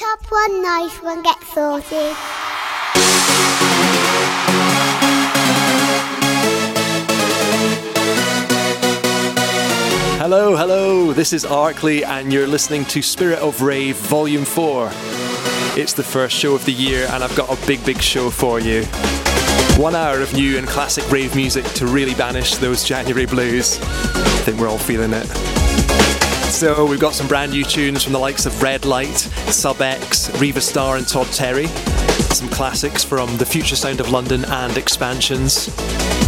top one, nice one, get sorted. Hello, hello, this is Arkley, and you're listening to Spirit of Rave Volume 4. It's the first show of the year, and I've got a big, big show for you. One hour of new and classic rave music to really banish those January blues. I think we're all feeling it. So, we've got some brand new tunes from the likes of Redlight, Sub X, Riva Starr, and Todd Terry. Some classics from the Future Sound of London and expansions.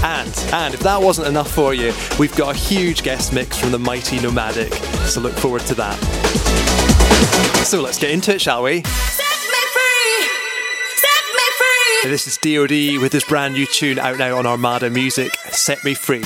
And, and if that wasn't enough for you, we've got a huge guest mix from the mighty Nomadic. So, look forward to that. So, let's get into it, shall we? Set me free! Set me free! This is DOD with his brand new tune out now on Armada Music, Set Me Free.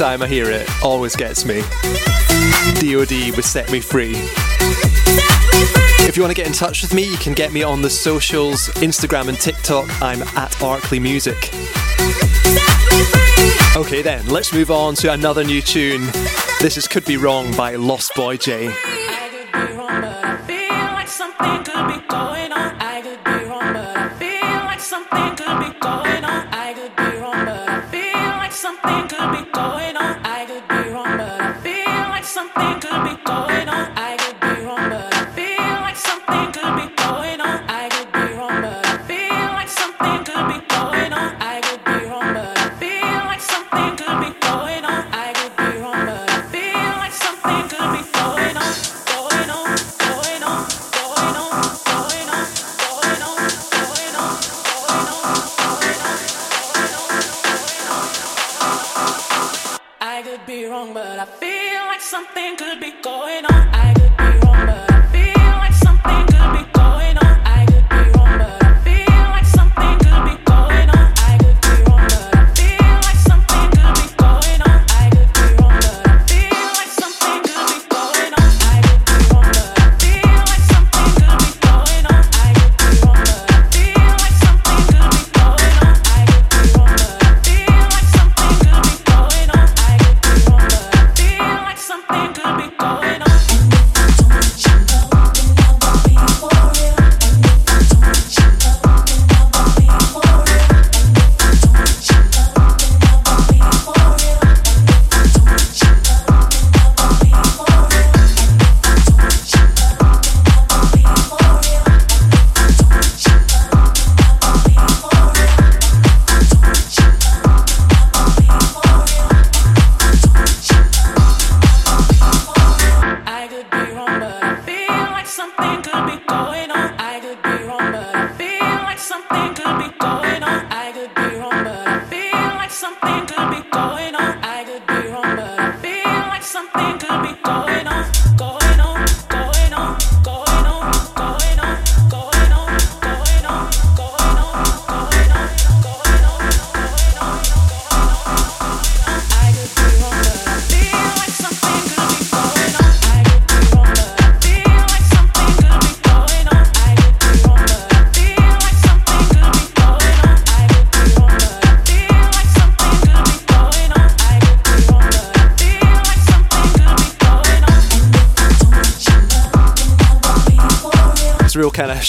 Time I hear it, always gets me. DOD with Set Me Free. If you want to get in touch with me, you can get me on the socials, Instagram and TikTok. I'm at Arkley Music. Okay, then, let's move on to another new tune. This is Could Be Wrong by Lost Boy J.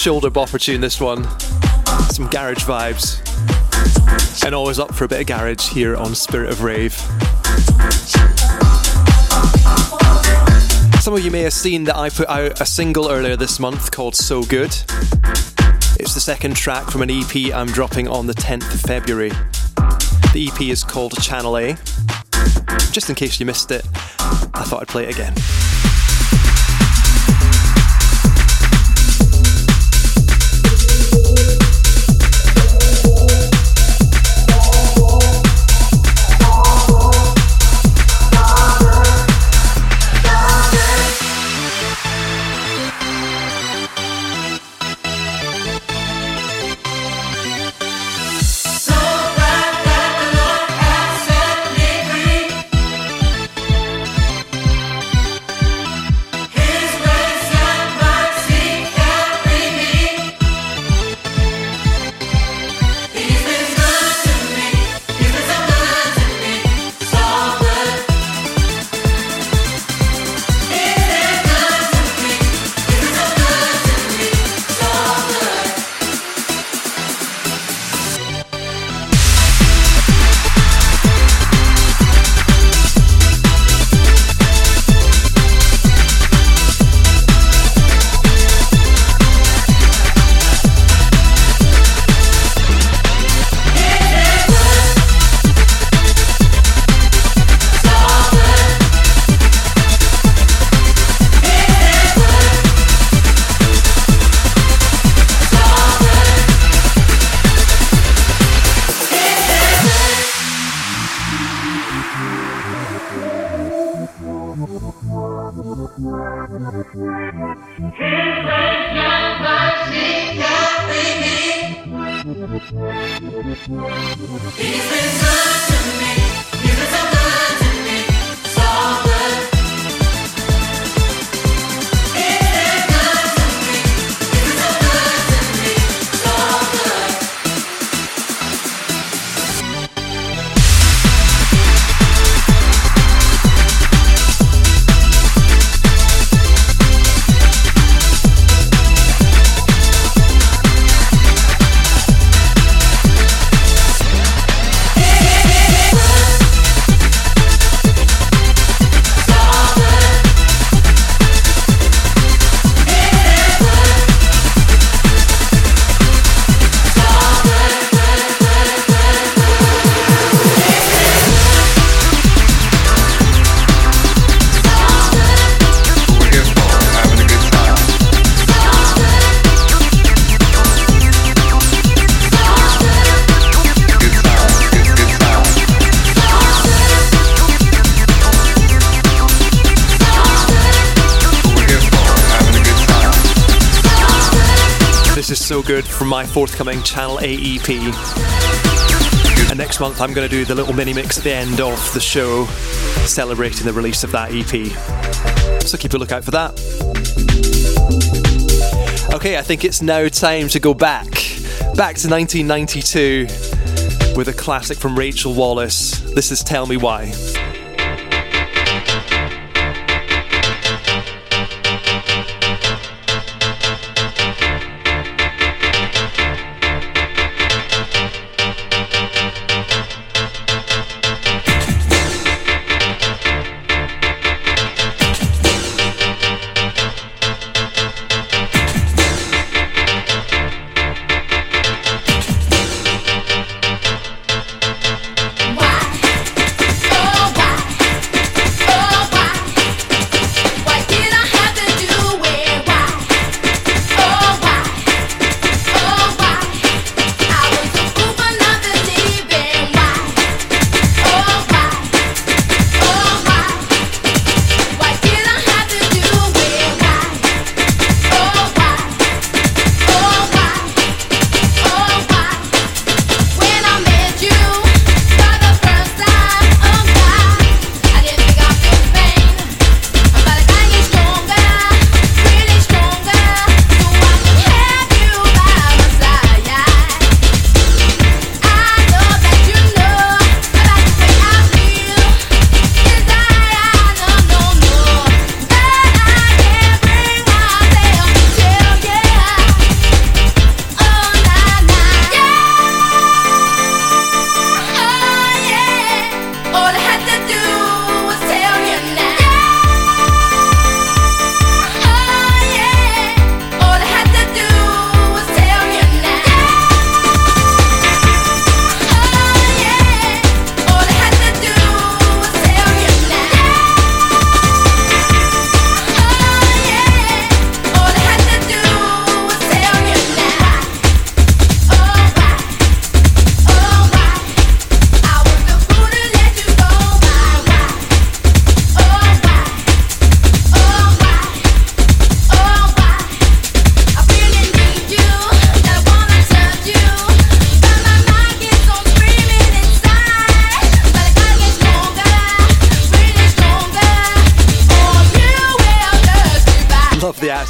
shoulder bopper tune, this one. Some garage vibes. And always up for a bit of garage here on Spirit of Rave. Some of you may have seen that I put out a single earlier this month called So Good. It's the second track from an EP I'm dropping on the 10th of February. The EP is called Channel A. Just in case you missed it, I thought I'd play it again. Good from my forthcoming Channel A EP. And next month I'm going to do the little mini mix at the end of the show celebrating the release of that EP. So keep a lookout for that. Okay, I think it's now time to go back. Back to 1992 with a classic from Rachel Wallace. This is Tell Me Why.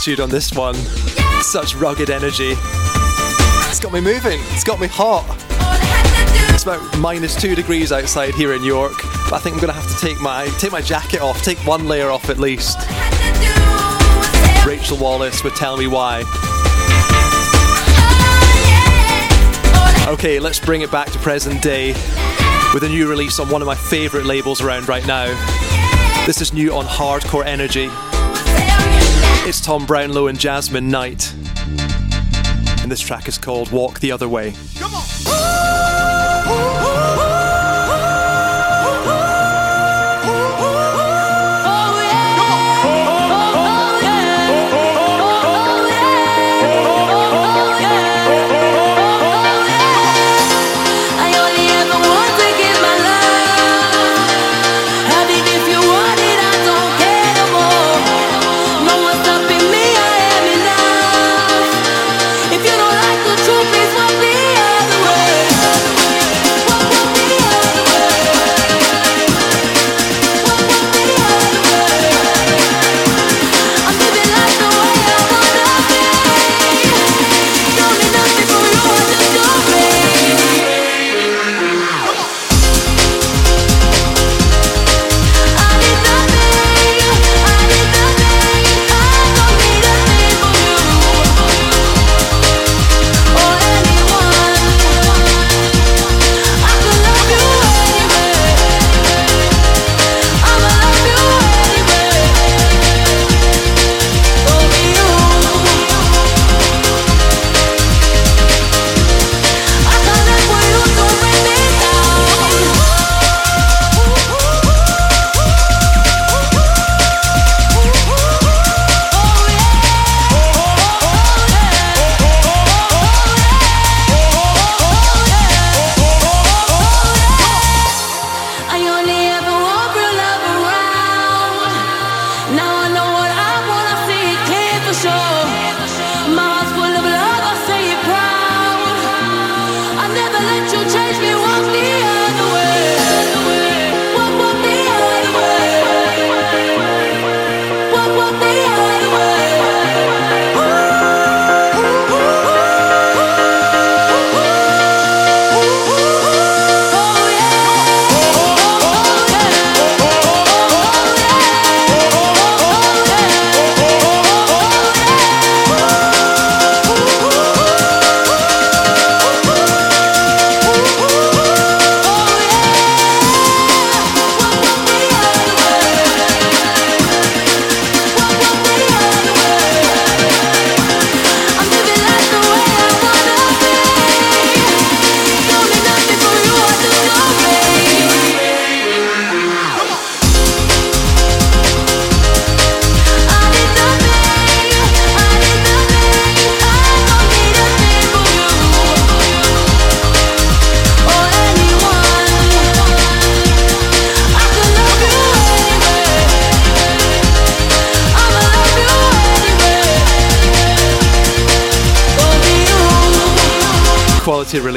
Attitude on this one. Such rugged energy. It's got me moving. It's got me hot. It's about minus two degrees outside here in York, but I think I'm gonna have to take my take my jacket off, take one layer off at least. Rachel Wallace would tell me why. Okay, let's bring it back to present day with a new release on one of my favourite labels around right now. This is new on Hardcore Energy. It's Tom Brownlow and Jasmine Knight. And this track is called Walk the Other Way. to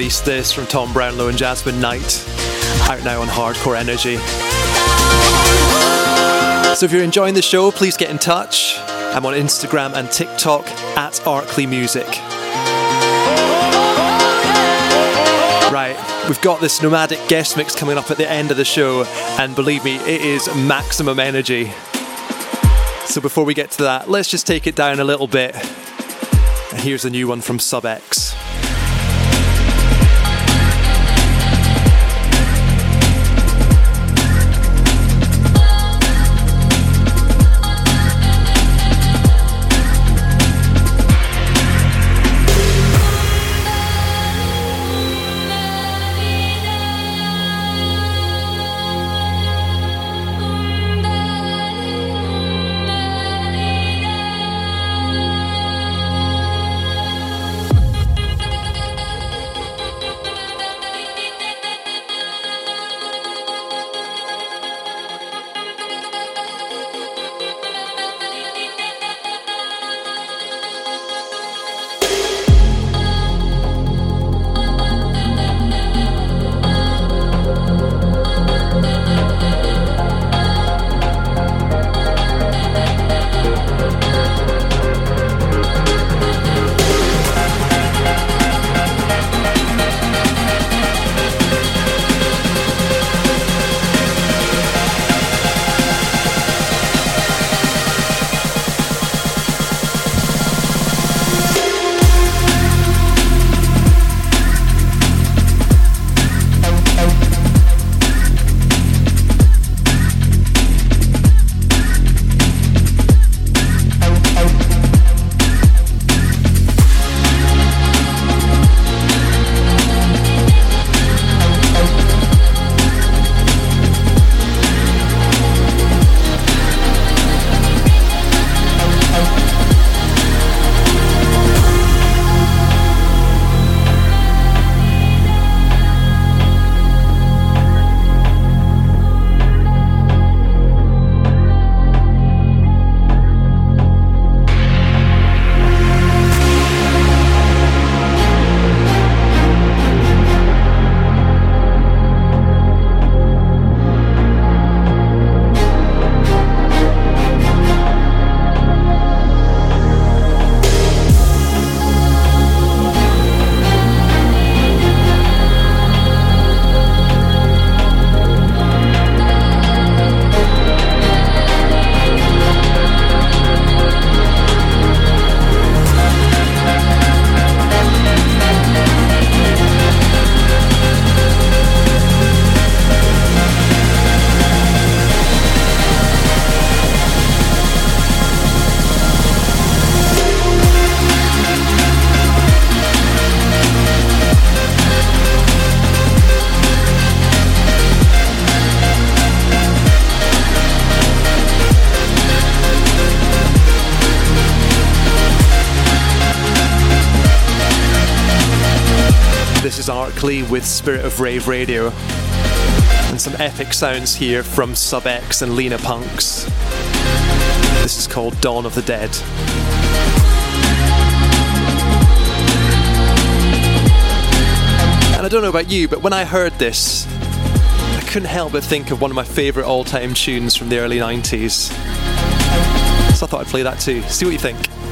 release this from Tom Brownlow and Jasmine Knight, out now on Hardcore Energy. So if you're enjoying the show, please get in touch. I'm on Instagram and TikTok at Arkley Music. Right, we've got this nomadic guest mix coming up at the end of the show, and believe me, it is maximum energy. So before we get to that, let's just take it down a little bit. Here's a new one from Sub Spirit of Rave Radio. And some epic sounds here from Sub X and Lena Punks. This is called Dawn of the Dead. And I don't know about you, but when I heard this, I couldn't help but think of one of my favourite all time tunes from the early 90s. So I thought I'd play that too. See what you think.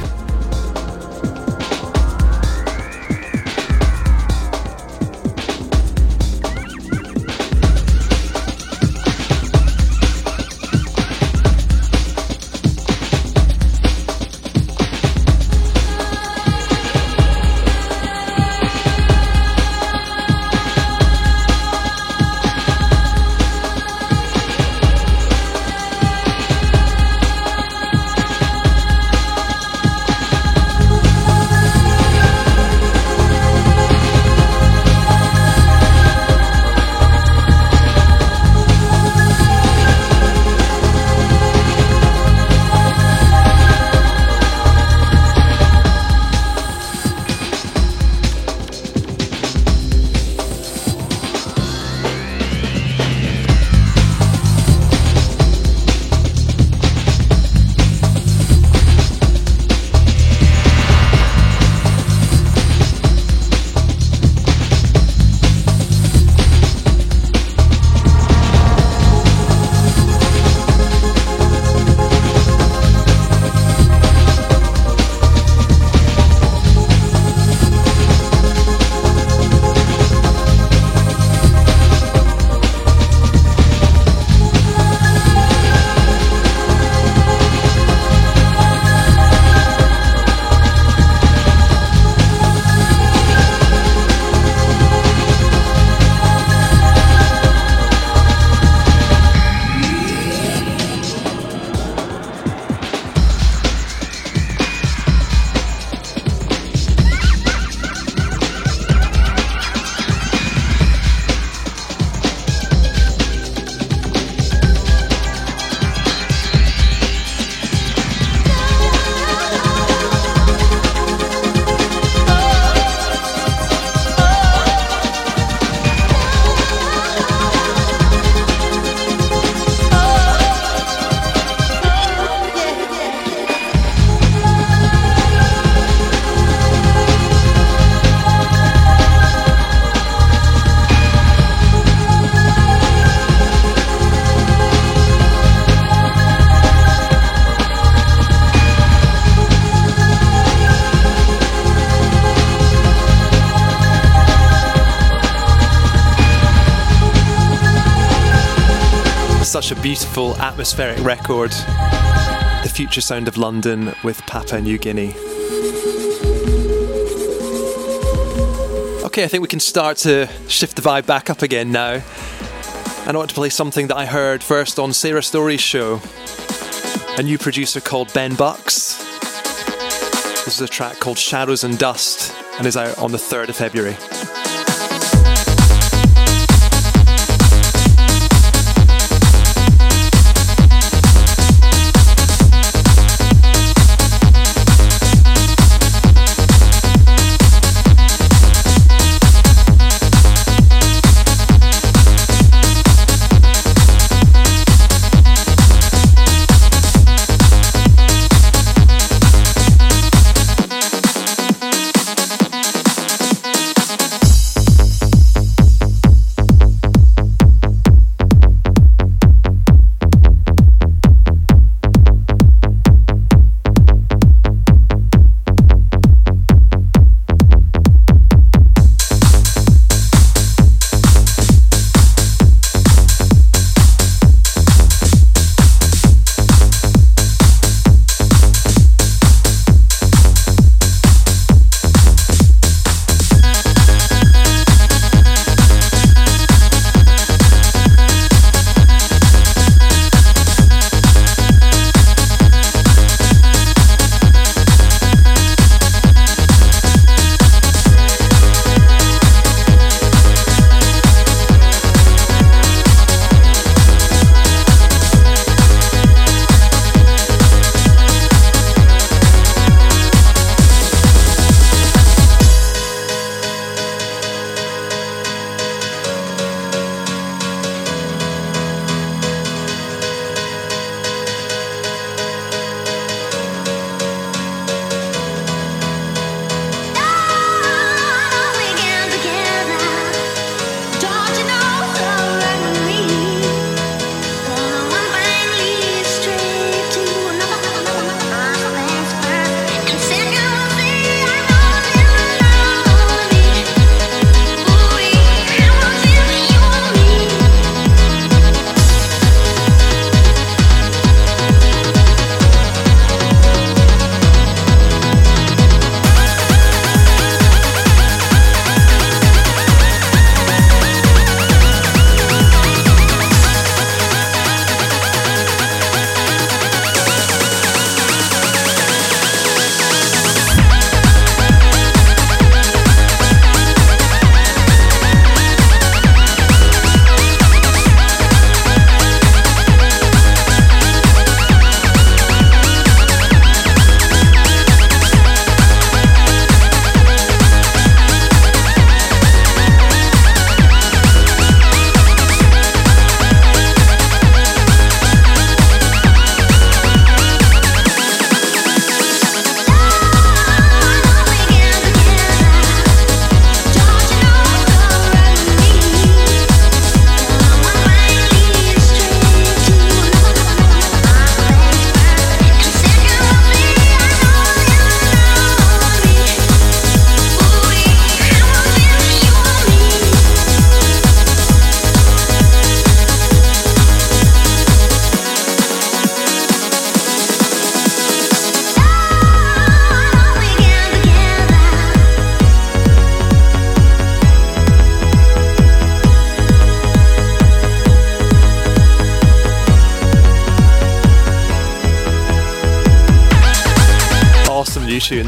Atmospheric record. The future sound of London with Papua New Guinea. Okay, I think we can start to shift the vibe back up again now. And I want to play something that I heard first on Sarah Story's show. A new producer called Ben Bucks. This is a track called Shadows and Dust and is out on the 3rd of February.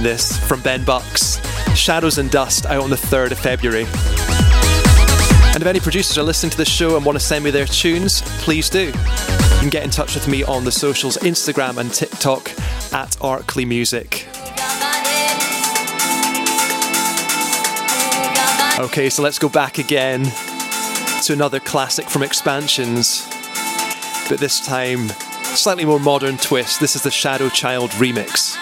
This, from Ben Bucks. Shadows and Dust, out on the 3rd of February. And if any producers are listening to this show and want to send me their tunes, please do. You can get in touch with me on the socials, Instagram and TikTok at Arkley Music. Okay, so let's go back again to another classic from Expansions, but this time slightly more modern twist. This is the Shadow Child remix.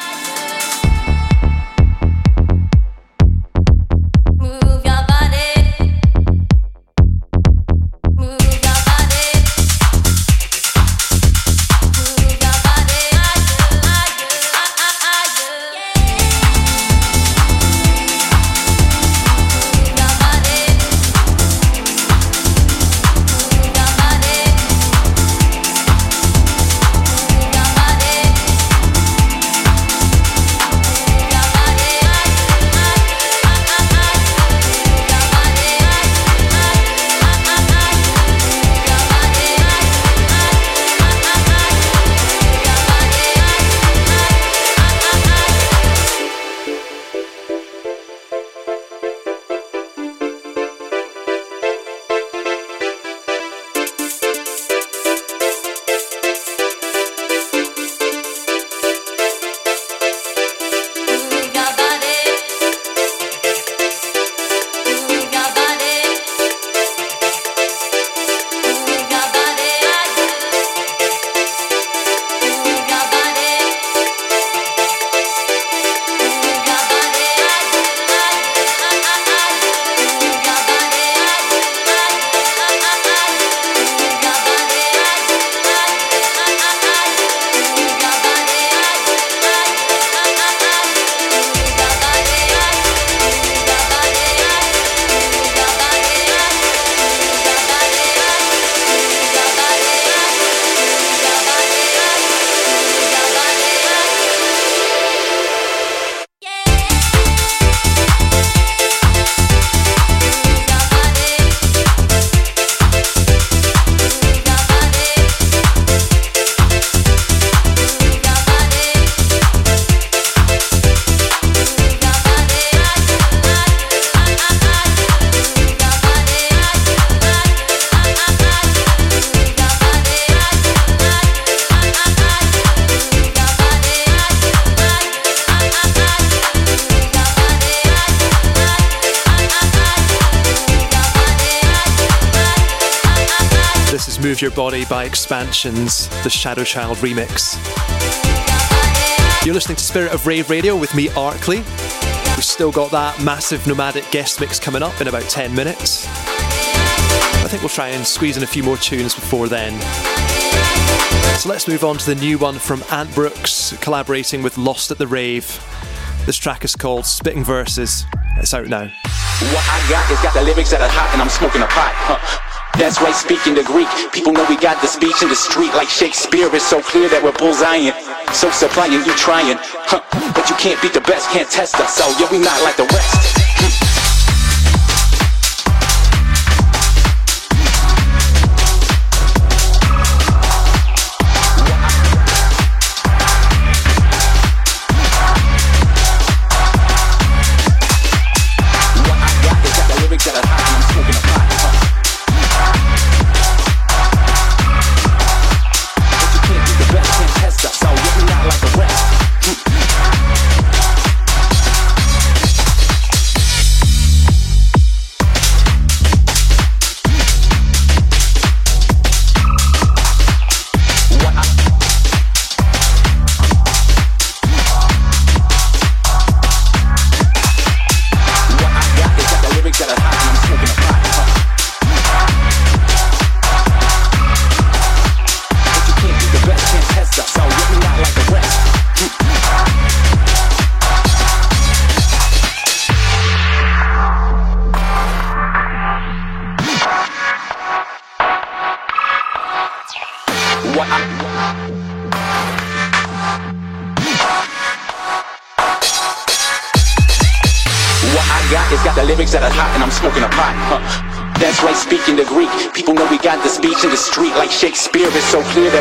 By Expansions, the Shadow Child remix. You're listening to Spirit of Rave Radio with me, Arkley. We've still got that massive nomadic guest mix coming up in about 10 minutes. I think we'll try and squeeze in a few more tunes before then. So let's move on to the new one from Ant Brooks, collaborating with Lost at the Rave. This track is called Spitting Verses. It's out now. What I got is got the lyrics that are hot and I'm smoking a pot. Huh. That's right, speaking the Greek. People know we got the speech in the street like Shakespeare. It's so clear that we're bullseyeing. So supplying, you trying. Huh. But you can't beat the best, can't test us. So yeah, we not like the rest. Hmm.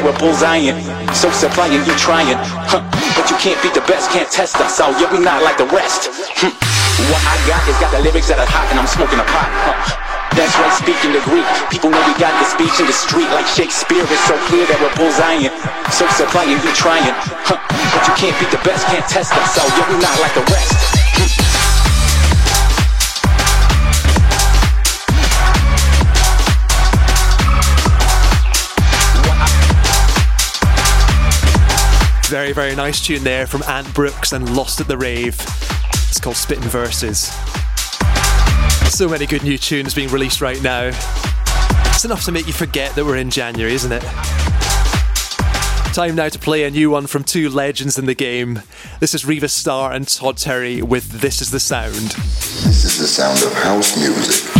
So supplying, you trying, huh? But you can't beat the best, can't test us. So yeah, we not like the rest. Hmm. What I got is got the lyrics that are hot and I'm smoking a pot. Huh. That's right, speaking the Greek. People know we got the speech in the street like Shakespeare. It's so clear that we're bullseyeing. So supplying, you trying. Huh. But you can't beat the best, can't test us. So yeah, we not like the rest. Very, very nice tune there from Ant Brooks and Lost at the Rave. It's called Spitting Verses. So many good new tunes being released right now. It's enough to make you forget that we're in January, isn't it? Time now to play a new one from two legends in the game. This is Riva Starr and Todd Terry with This Is the Sound. This is the sound of house music.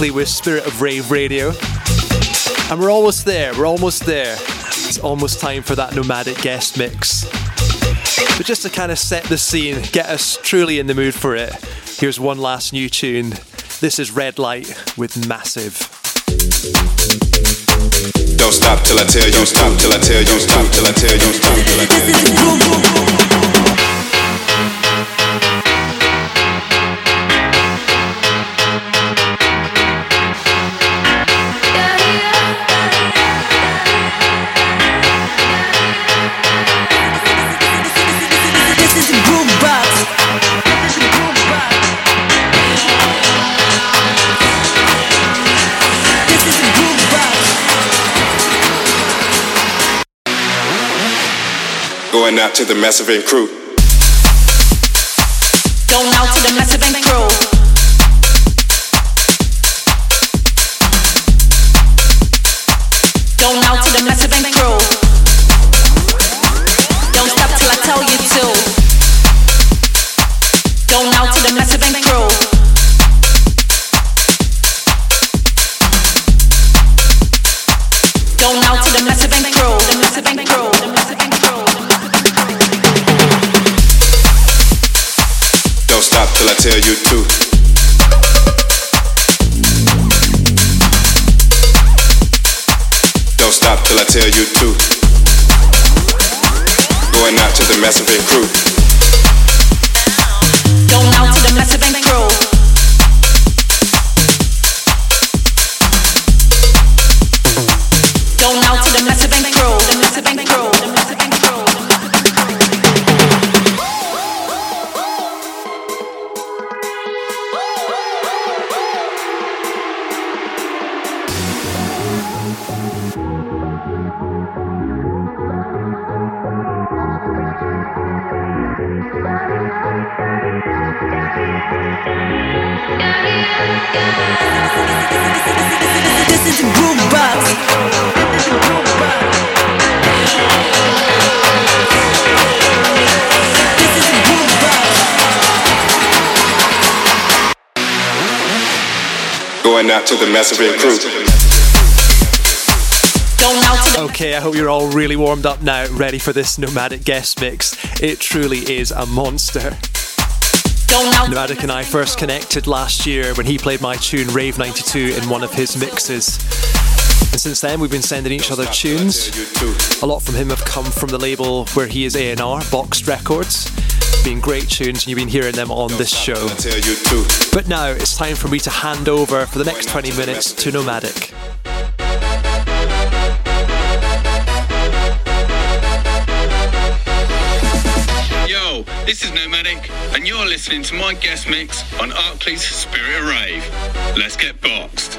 With Spirit of Rave Radio. And we're almost there, we're almost there. It's almost time for that nomadic guest mix. But just to kind of set the scene, get us truly in the mood for it, here's one last new tune. This is Redlight with Massive. Don't stop till I tell you stop till I tell you don't stop till I tell you stop till I tell you. Going out to the Massive and crew. Going out to the Massive and crew. Stop till I tell you to. Don't stop till I tell you to. Going out to the Massive crew. Going out to the Massive crew. Going out to the Massive crew. Going out to the Okay, I hope you're all really warmed up now, ready for this nomadic guest mix. It truly is a monster. Nomadic and I first connected last year when he played my tune Rave 92 in one of his mixes. And since then, we've been sending each other tunes. A lot from him have come from the label where he is A&R, Boxed Records. Been great tunes, and you've been hearing them on this show. But now it's time for me to hand over for the next 20 minutes to Nomadic. Yo, this is Nomadic, and you're listening to my guest mix on Arkley's Spirit of Rave. Let's get boxed.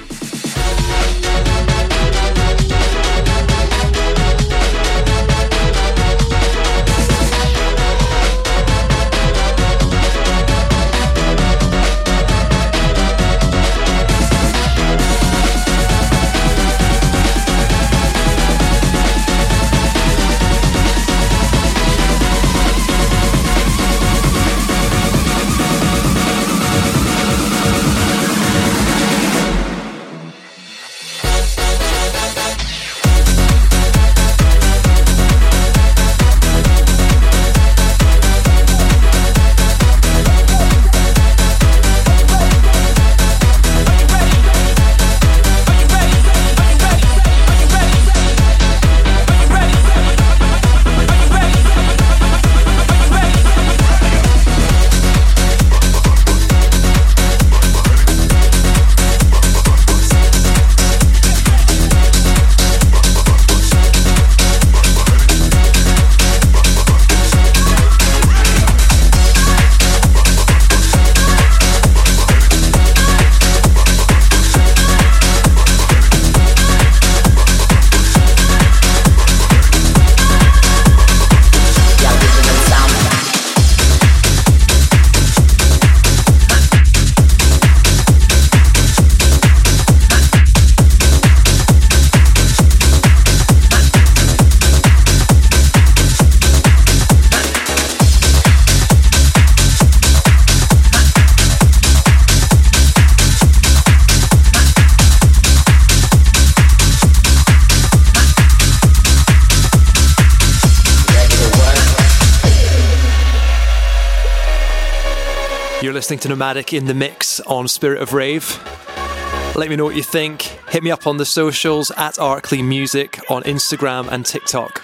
You're listening to Nomadic in the Mix on Spirit of Rave. Let me know what you think. Hit me up on the socials at Arkley Music on Instagram and TikTok.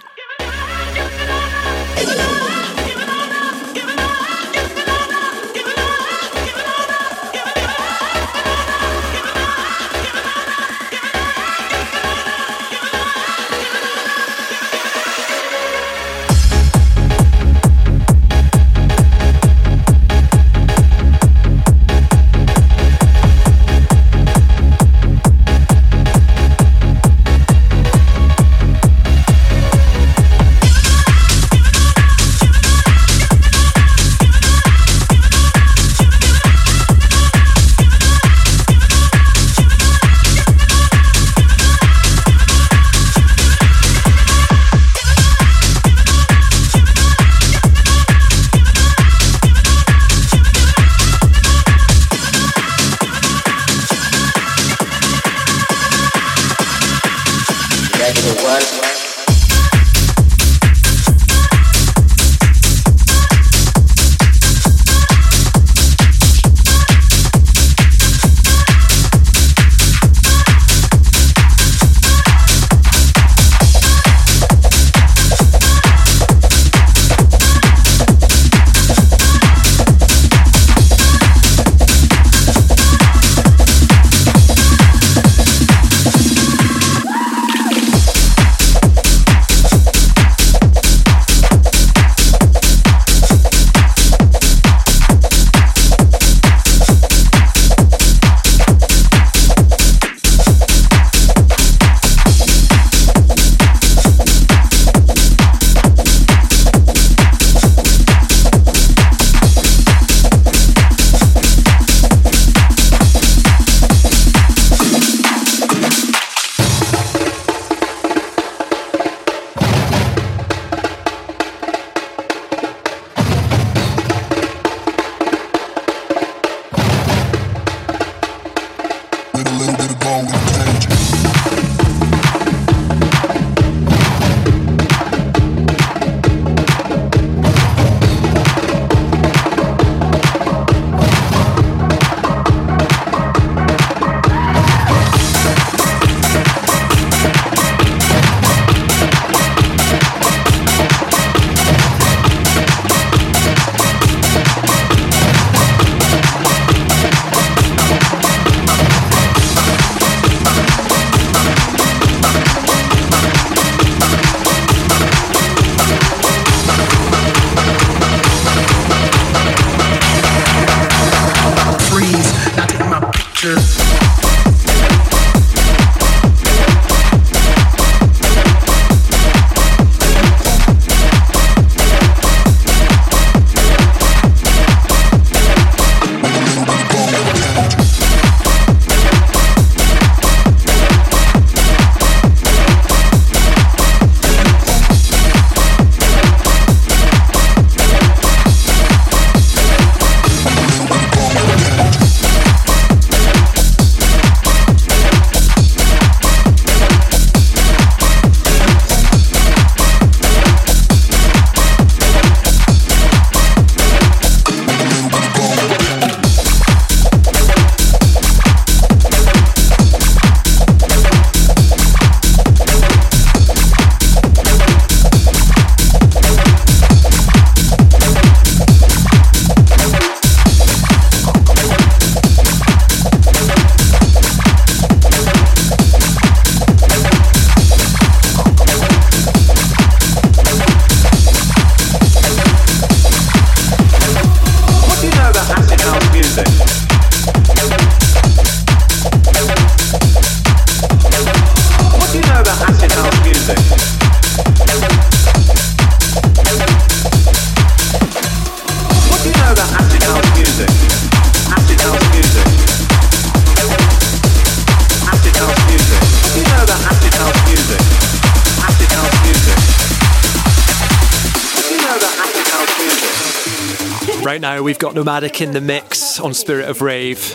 Got Nomadic in the mix on Spirit of Rave.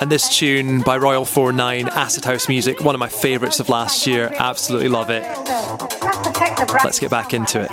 And this tune by Royal 49, Acid House Music, one of my favourites of last year. Absolutely love it. Let's get back into it.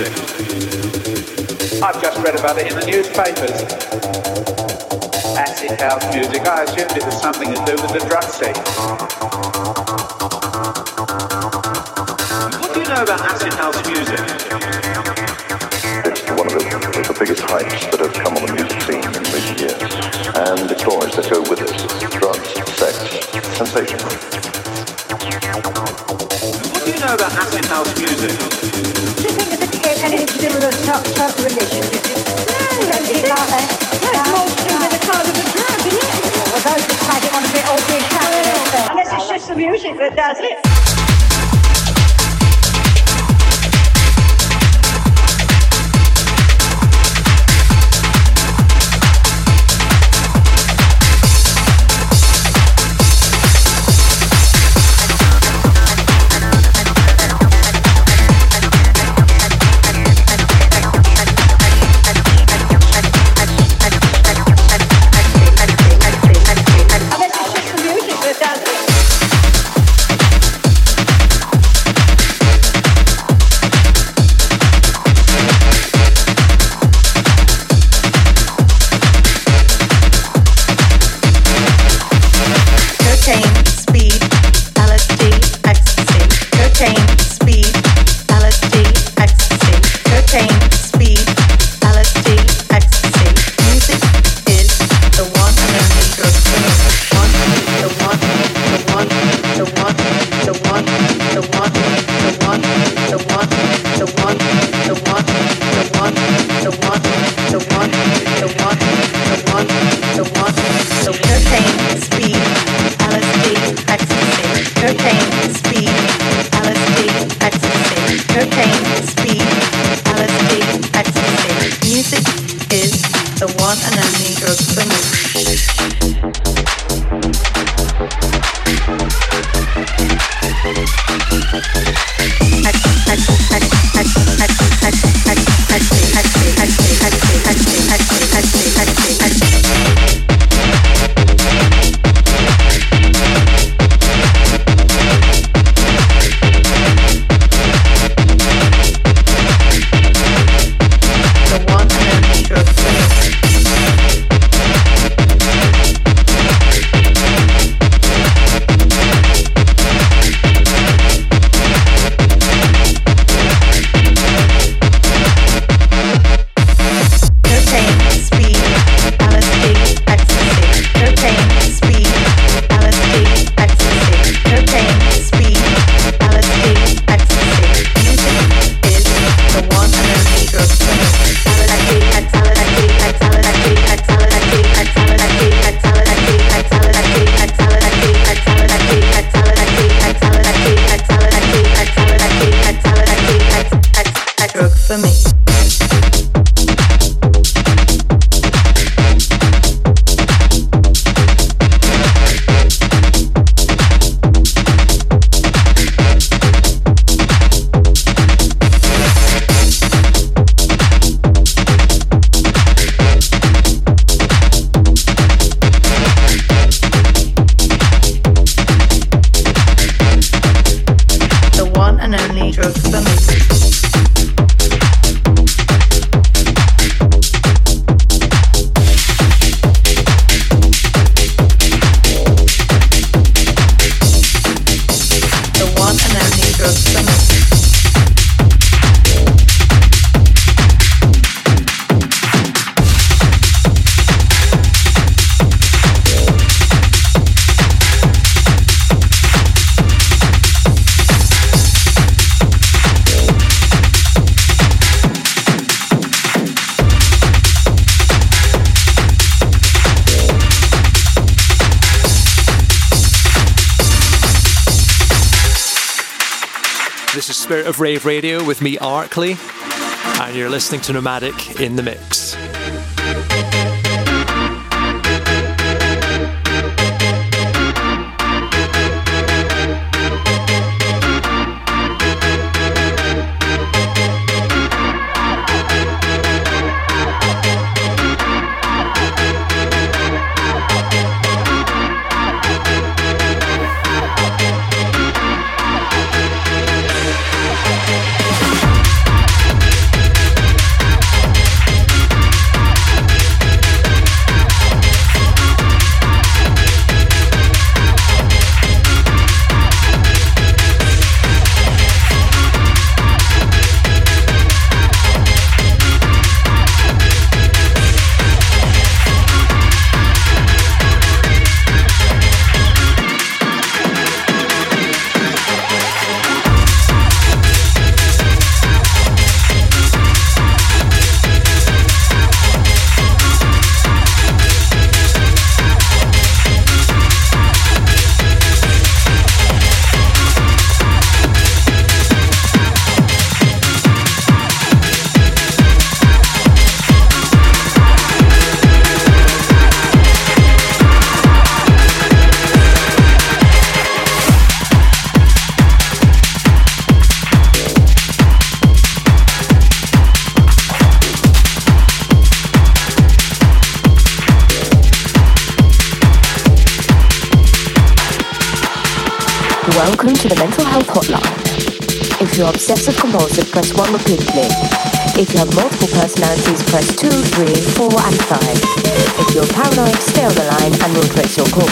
Music that does it. I've just read about it in the newspapers. Acid house music. I assumed it was something to do with the drug scene. What do you know about acid house music? It's one of the, the biggest hypes that have come on the music scene in recent years. And the toys that go with it. Drugs, sex, sensation. What do you know about acid house music? anything to do with a religion? No, don't that. No, it's more to do with the uh, kind of the drug, isn't it? Well, those that take it on a bit oh, all being Unless it's just the music that does it. Of Rave Radio with me, Arkley, and you're listening to Nomadic in the Mix. obsessive compulsive, press 1 repeatedly. If you have multiple personalities, press 2, 3, 4, and 5. If you're paranoid, stay on the line and we'll trace your call.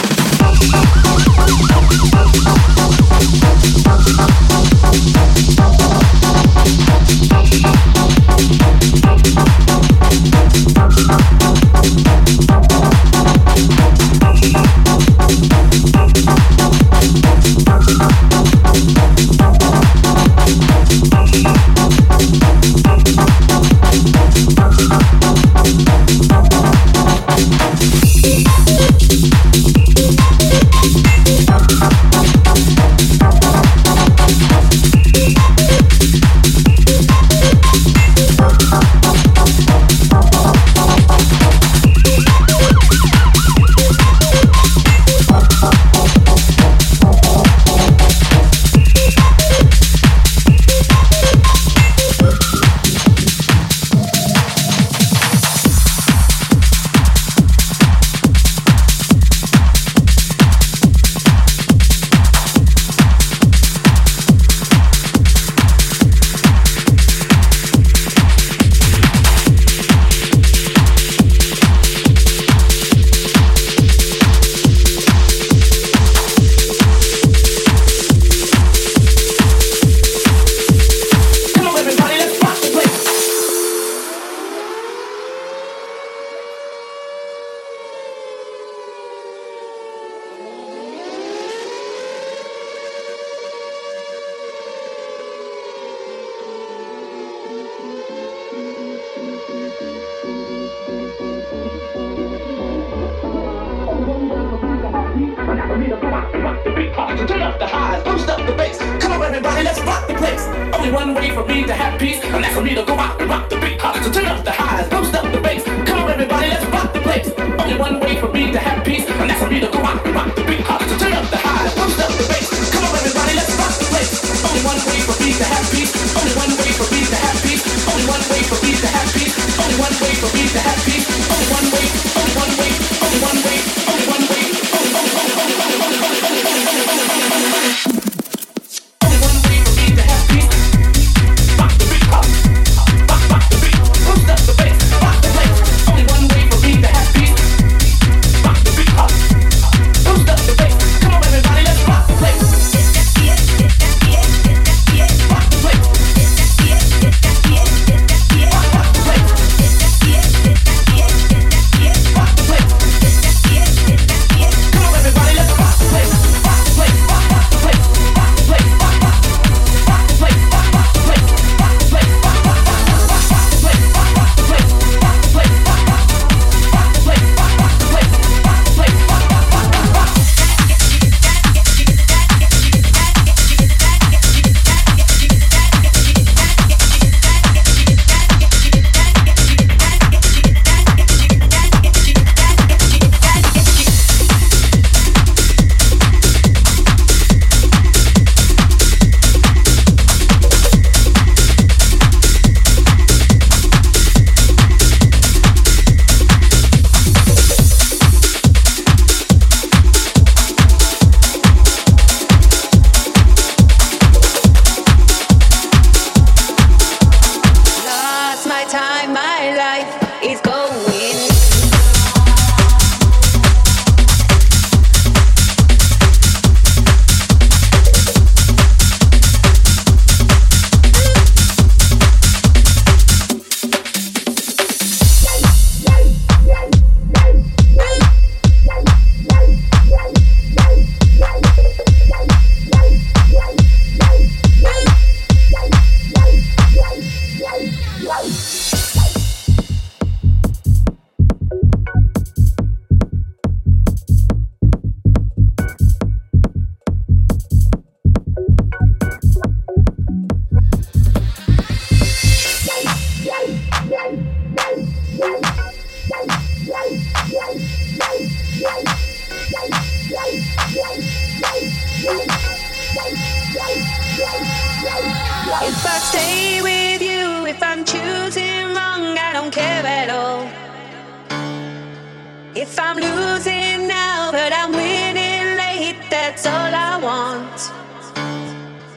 that's all I want.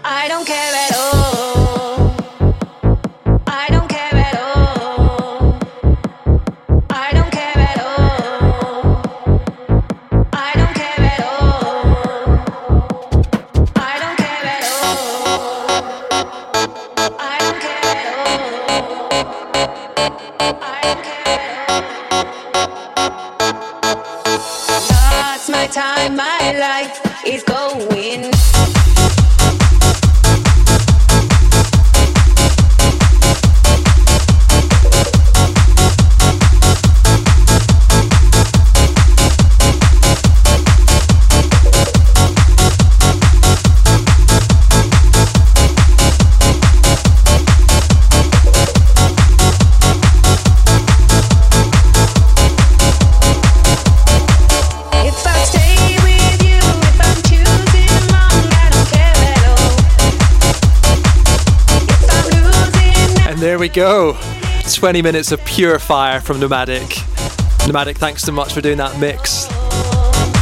I don't care at all. Go. 20 minutes of pure fire from Nomadic. Nomadic, thanks so much for doing that mix.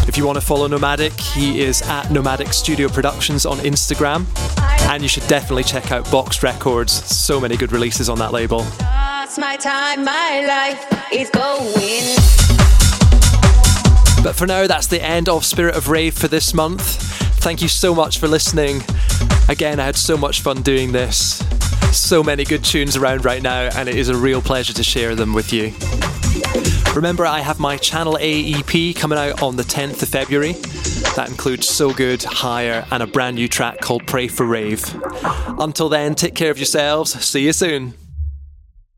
If you want to follow Nomadic, he is at Nomadic Studio Productions on Instagram. And you should definitely check out Box Records. So many good releases on that label. my time, my life is going. But for now, that's the end of Spirit of Rave for this month. Thank you so much for listening. Again, I had so much fun doing this so many good tunes around right now, and it is a real pleasure to share them with you. Remember, I have my Channel A EP coming out on the 10th of February. That includes So Good, Higher, and a brand new track called Pray for Rave. Until then, take care of yourselves. See you soon.